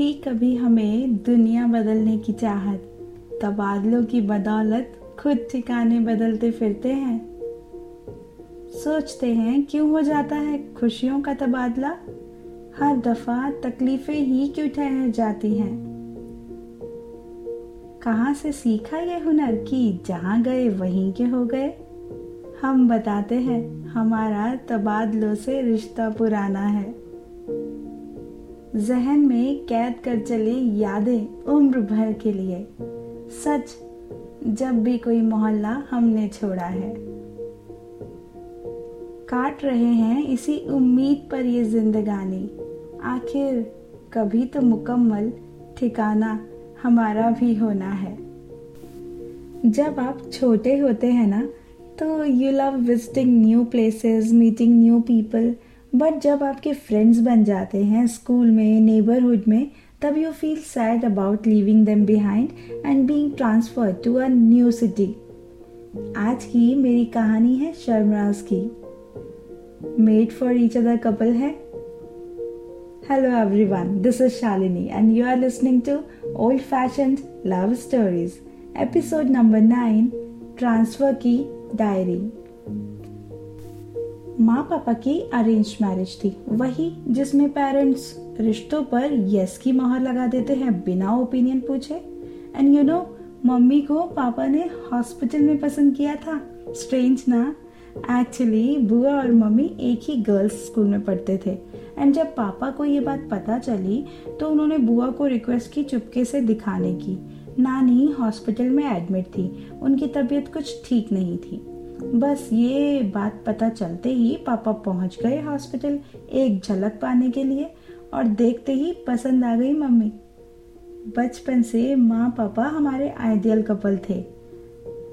थी कभी हमें दुनिया बदलने की चाहत। तबादलों की बदौलत खुद ठिकाने बदलते फिरते हैं। सोचते हैं, क्यों हो जाता है खुशियों का तबादला? हर दफ़ा तकलीफें ही क्यों ठहर जाती हैं? कहाँ से सीखा ये हुनर कि जहाँ गए वहीं के हो गए? हम बताते हैं, हमारा तबादलों से रिश्ता पुराना है। जहन में कैद कर चले यादें उम्र भर के लिए। सच, जब भी कोई मोहल्ला हमने छोड़ा है। काट रहे हैं इसी उम्मीद पर ये जिंदगानी। आखिर कभी तो मुकम्मल ठिकाना हमारा भी होना है। जब आप छोटे होते हैं ना तो you love visiting new places meeting new people but जब आपके फ्रेंड्स बन जाते हैं स्कूल में नेबरहुड में तब you feel sad about leaving them behind and being transfer to a new city आज की मेरी कहानी है शर्मराज की। Made for each other couple है। Hello everyone, this is Shalini and you are listening to Old Fashioned Love Stories, episode number 9, Transfer की diary माँ पापा की अरेंज मैरिज थी। वही जिसमें पेरेंट्स रिश्तों पर यस की मोहर लगा देते हैं, बिना ओपिनियन पूछे। एंड यू नो मम्मी को पापा ने हॉस्पिटल में पसंद किया था। स्ट्रेंज ना? एक्चुअली बुआ और मम्मी एक ही गर्ल्स स्कूल में पढ़ते थे। एंड जब पापा को ये बात पता चली तो उन्होंने बुआ को रिक्वेस्ट की चुपके से दिखाने की। नानी हॉस्पिटल में एडमिट थी। उनकी तबीयत कुछ ठीक नहीं थी। बस ये बात पता चलते ही पापा पहुँच गए हॉस्पिटल एक झलक पाने के लिए और देखते ही पसंद आ गई मम्मी। बचपन से माँ पापा हमारे आइडियल कपल थे।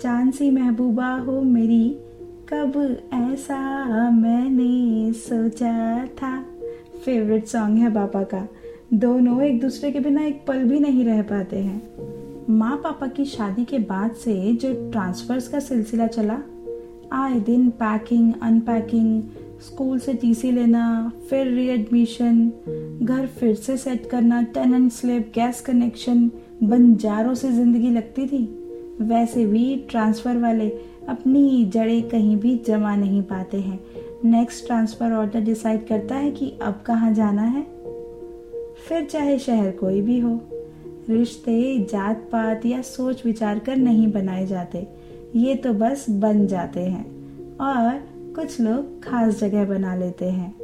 चाँद सी महबूबा हो मेरी, कब ऐसा मैंने सोचा था। फेवरेट सॉन्ग है पापा का। दोनों एक दूसरे के बिना एक पल भी नहीं रह पाते हैं। माँ पापा की शादी के बाद से जो ट्रांसफर्स का सिलसिला चला आए दिन पैकिंग अनपैकिंग स्कूल से टीसी लेना, फिर रीएडमिशन घर फिर से सेट करना टेनेंट स्लिप गैस कनेक्शन बंजारों से ज़िंदगी लगती थी। वैसे भी ट्रांसफ़र वाले अपनी जड़ें कहीं भी जमा नहीं पाते हैं। नेक्स्ट ट्रांसफ़र ऑर्डर डिसाइड करता है कि अब कहाँ जाना है। फिर चाहे शहर कोई भी हो, रिश्ते जात पात या सोच विचार कर नहीं बनाए जाते। ये तो बस बन जाते हैं और कुछ लोग खास जगह बना लेते हैं।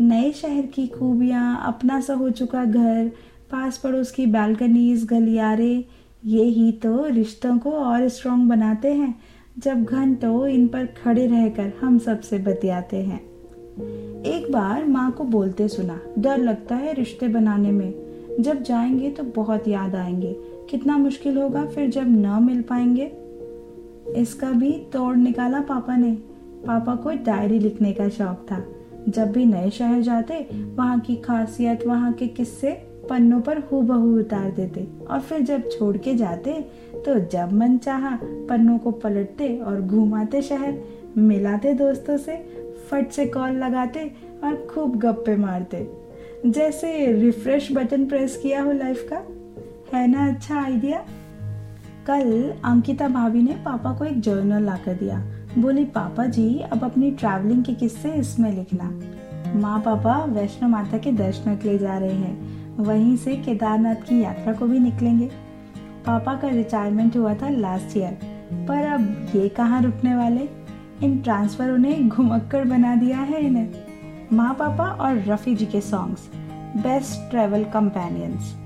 नए शहर की खूबियाँ, अपना सा हो चुका घर पास पड़ोस की बालकनीज, गलियारे, ये ही तो रिश्तों को और स्ट्रॉन्ग बनाते हैं। जब घंटों इन पर खड़े रहकर हम सबसे बतियाते हैं। एक बार माँ को बोलते सुना, डर लगता है रिश्ते बनाने में। जब जाएँगे तो बहुत याद आएँगे। कितना मुश्किल होगा फिर जब न मिल पाएँगे। इसका भी तोड़ निकाला पापा ने। पापा को डायरी लिखने का शौक था। जब भी नए शहर जाते, वहाँ की खासियत, वहाँ के किस्से पन्नों पर हूबहू उतार देते और फिर जब छोड़ के जाते तो जब मन चाहा पन्नों को पलटते और घुमाते शहर, मिलाते दोस्तों से, फट से कॉल लगाते और खूब गप्पे मारते। जैसे रिफ्रेश बटन प्रेस किया हो लाइफ का। है ना अच्छा आइडिया कल अंकिता भाभी ने पापा को एक जर्नल लाकर दिया। बोली, पापा जी, अब अपनी ट्रैवलिंग के किस्से इसमें लिखना। माँ पापा वैष्णो माता के दर्शन के लिए जा रहे हैं। वहीं से केदारनाथ की यात्रा को भी निकलेंगे। पापा का रिटायरमेंट हुआ था लास्ट ईयर पर अब ये कहाँ रुकने वाले? इन ट्रांसफरों ने घुमक्कड़ बना दिया है इन्हें। माँ पापा और रफ़ी जी के सॉन्ग्स बेस्ट ट्रेवल कंपेनियंस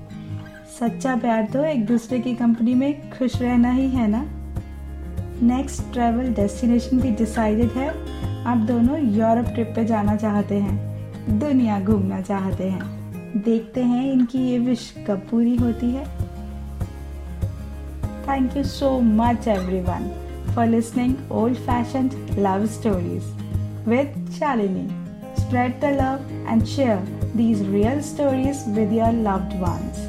सच्चा प्यार तो एक दूसरे की कंपनी में खुश रहना ही है ना? नेक्स्ट ट्रैवल डेस्टिनेशन भी डिसाइडेड है। आप दोनों यूरोप ट्रिप पे जाना चाहते हैं, दुनिया घूमना चाहते हैं। देखते हैं इनकी ये विश कब पूरी होती है। Thank you so much everyone for listening old fashion love stories with Shalini spread the love and share these real stories with your loved ones.